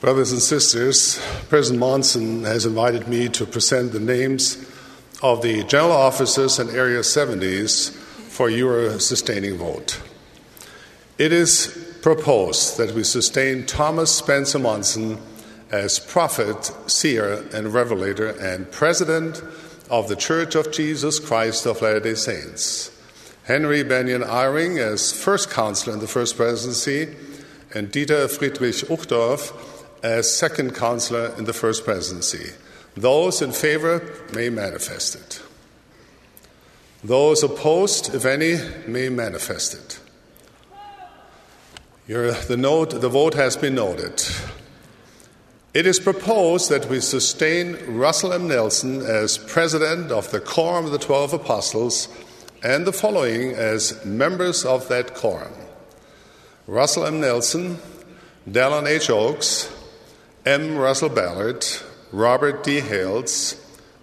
Brothers and sisters, President Monson has invited me to present the names of the general officers and Area 70s for your sustaining vote. It is proposed that we sustain Thomas Spencer Monson as prophet, seer, and revelator and president of the Church of Jesus Christ of Latter day Saints. Henry Bennion Eyring as first counselor in the First Presidency, and Dieter Friedrich Uchtdorf as second counselor in the First Presidency. Those in favor may manifest it. Those opposed, if any, may manifest it. Your, the, note, the vote has been noted. It is proposed that we sustain Russell M. Nelson as president of the Quorum of the Twelve Apostles and the following as members of that quorum Russell M. Nelson, Dallin H. Oaks, M. Russell Ballard, Robert D. Hales,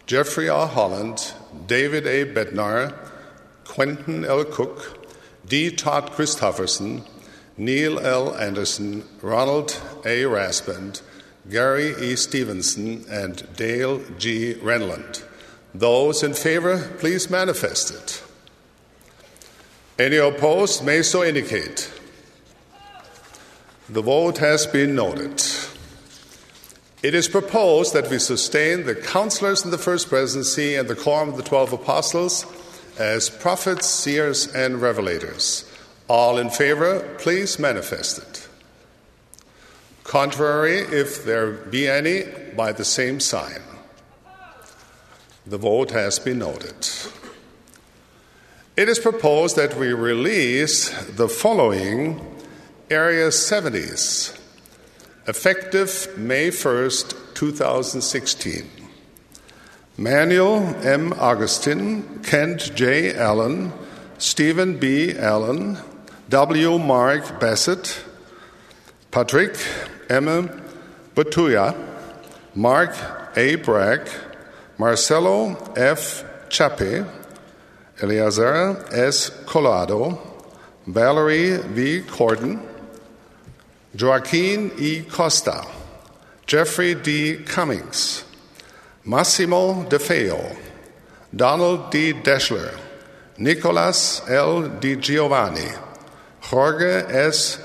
Jeffrey R. Holland, David A. Bednar, Quentin L. Cook, D. Todd Christofferson, Neil L. Andersen, Ronald A. Rasband, Gary E. Stevenson, and Dale G. Renlund. Those in favor, please manifest it. Any opposed may so indicate. The vote has been noted. It is proposed that we sustain the counselors in the First Presidency and the Quorum of the Twelve Apostles as prophets, seers, and revelators. All in favor, please manifest it. Contrary, if there be any, by the same sign. The vote has been noted. It is proposed that we release the following Area 70s effective May 1st, 2016. Manuel M. Augustin, Kent J. Allen, Stephen B. Allen, W. Mark Bassett, Patrick M. Batuya, Mark A. Bragg, Marcelo F. Chape, Eleazar S. Colado, Valeri V. Cordon, Joaquin E. Costa, Jeffrey D. Cummings, Massimo De Feo, Donald D. Deschler, Nicolas L. Di Giovanni, Jorge S.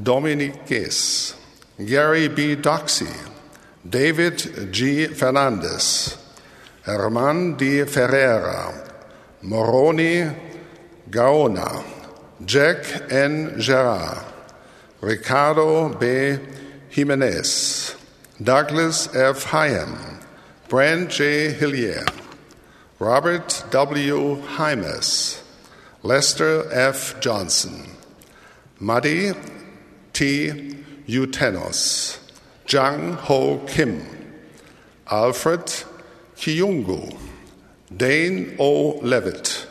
Dominiquez, Gary B. Doxey, David G. Fernandez, Herman D. Ferreira, Moroni Gaona, Jack N. Gerard, Ricardo B. Jimenez, Douglas F. Hyam, Brand J. Hillier, Robert W. Hymes, Lester F. Johnson, Muddy T. Utenos, Jang Ho Kim, Alfred Kyungu, Dane O. Levitt,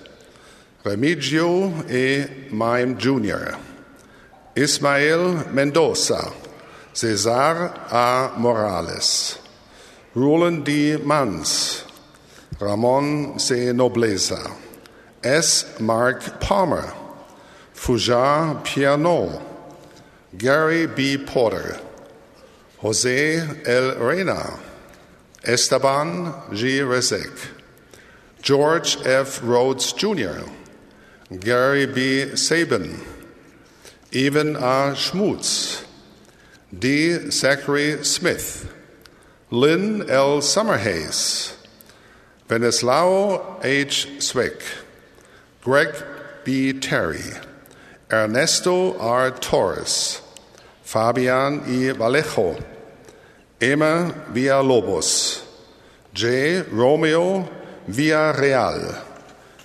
Remigio E. Mime Jr., Ismael Mendoza, Cesar A. Morales, Roland D. Mans, Ramon C. Nobleza, S. Mark Palmer, Fujar Piano, Gary B. Porter, Jose L. Reyna, Esteban G. Rezek, George F. Rhodes Jr., Gary B. Sabin, Evan R. Schmutz, D. Zachary Smith, Lynn L. Summerhays, Venislao H. Swick, Greg B. Terry, Ernesto R. Torres, Fabian E. Vallejo, Emma Villalobos, J. Romeo Villarreal,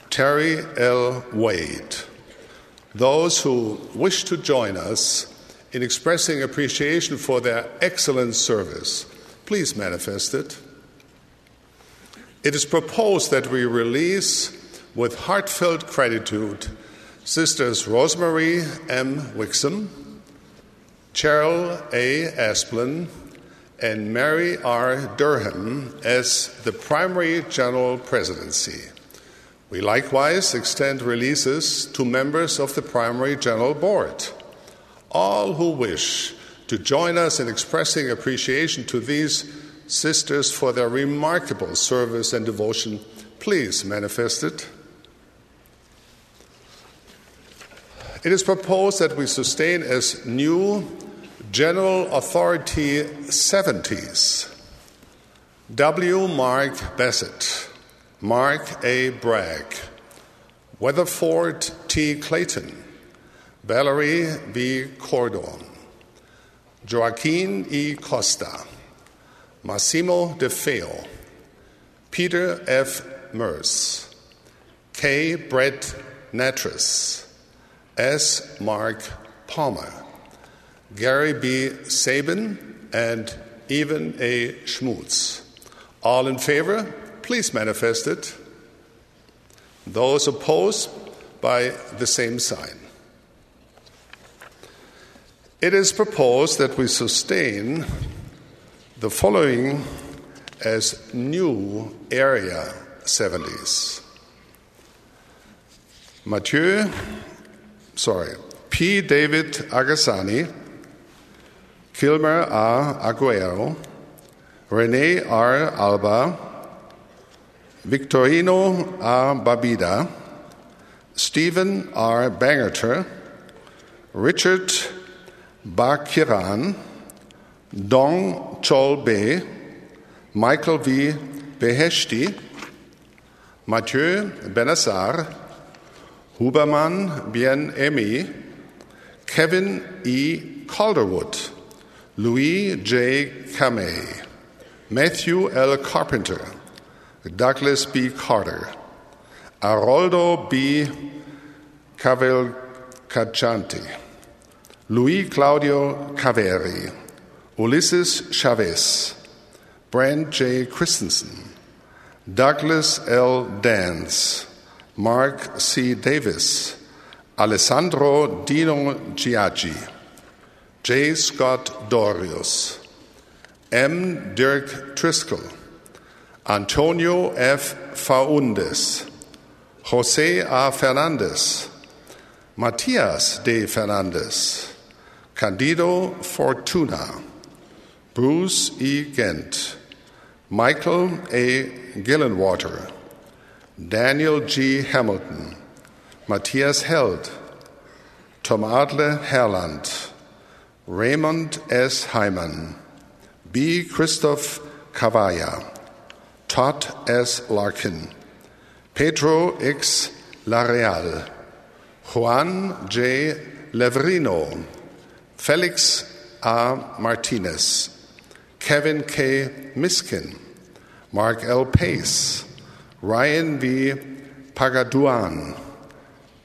Terry L. Wade. Those who wish to join us in expressing appreciation for their excellent service, please manifest it. It is proposed that we release with heartfelt gratitude Sisters Rosemary M. Wixom, Cheryl A. Esplin, and Mary R. Durham as the primary general presidency. We likewise extend releases to members of the primary general board. All who wish to join us in expressing appreciation to these sisters for their remarkable service and devotion, please manifest it. It is proposed that we sustain as new General Authority 70s W. Mark Bassett, Mark A. Bragg, Weatherford T. Clayton, Valeri B. Cordon, Joaquin E. Costa, Massimo De Feo, Peter F. Meurs, K. Brett Nattress, S. Mark Palmer, Gary B. Sabin, and Evan A. Schmutz. All in favor, please manifest it. Those opposed, by the same sign. It is proposed that we sustain the following as new area 70s. Mathieu, sorry, P. David Agassani, Kilmer A. Aguero, Rene R. Alba, Victorino R. Babida, Stephen R. Bangerter, Richard Bakiran, Dong Chol Be, Michael V. Beheshti, Mathieu Benassar, Huberman Bien Emi, Kevin E. Calderwood, Louis J. Kamei, Matthew L. Carpenter, Douglas B. Carter, Aroldo B. Cavalcanti, Luis Claudio Caveri, Ulysses Chavez, Brent J. Christensen, Douglas L. Dance, Mark C. Davis, Alessandro Dino Giaggi, J. Scott Dorius, M. Dirk Driscoll, Antonio F. Faundes, Jose A. Fernandez, Matias de Fernandez, Candido Fortuna, Bruce E. Gent, Michael A. Gillenwater, Daniel G. Hamilton, Matthias Held, Tom Adler Herland, Raymond S. Hyman, B. Christoph Cavalla, Todd S. Larkin, Pedro X. Lareal, Juan J. Leverino, Felix A. Martinez, Kevin K. Miskin, Mark L. Pace, Ryan V. Pagaduan,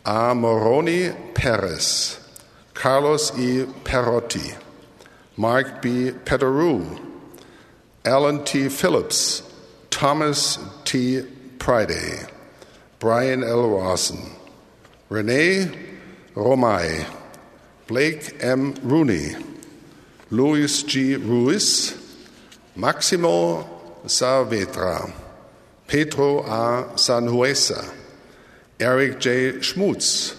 A. Moroni Perez, Carlos E. Perotti, Mark B. Pederou, Alan T. Phillips, Thomas T. Priday, Brian L. Rawson, Renee Romay, Blake M. Rooney, Luis G. Ruiz, Maximo Saavedra, Pedro A. Sanhueza, Eric J. Schmutz,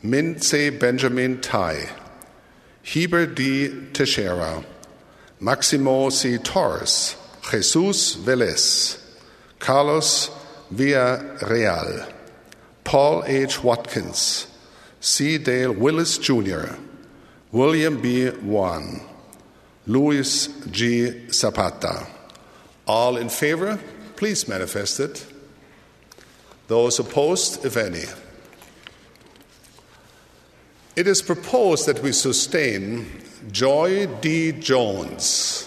Min C. Benjamin Tai, Heber D. Teixeira, Maximo C. Torres, Jesus Velez, Carlos Villarreal, Paul H. Watkins, C. Dale Willis Jr., William B. Wan, Luis G. Zapata. All in favor, please manifest it. Those opposed, if any. It is proposed that we sustain Joy D. Jones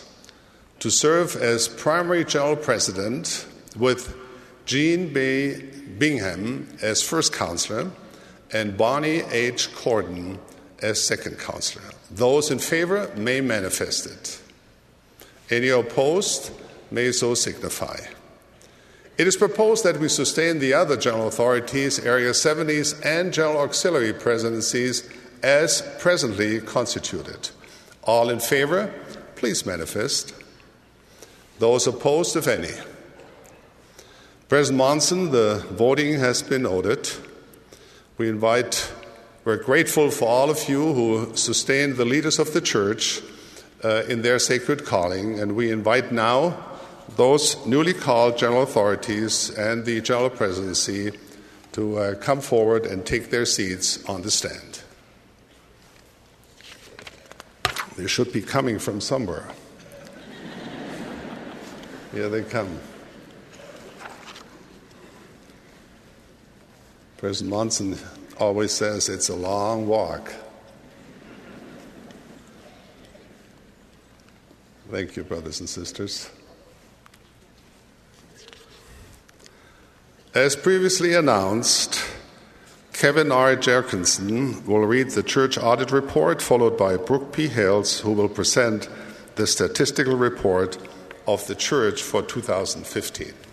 to serve as primary general president with Jean B. Bingham as first counselor and Bonnie H. Cordon as second counselor. Those in favor may manifest it. Any opposed may so signify. It is proposed that we sustain the other general authorities, Area 70s, and general auxiliary presidencies as presently constituted. All in favor, please manifest. Those opposed, if any. President Monson, the voting has been ordered. We invite We're grateful for all of you who sustain the leaders of the church uh, in their sacred calling, and we invite now those newly called general authorities and the general presidency to uh, come forward and take their seats on the stand. They should be coming from somewhere. Here they come. President Monson always says it's a long walk. Thank you, brothers and sisters. As previously announced, Kevin R. Jergensen will read the church audit report, followed by Brook P. Hales, who will present the statistical report of the church for 2015.